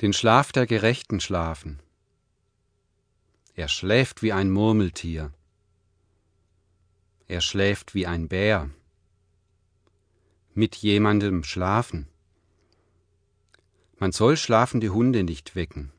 den Schlaf der Gerechten schlafen. Er schläft wie ein Murmeltier. Er schläft wie ein Bär. Mit jemandem schlafen. Man soll schlafende Hunde nicht wecken.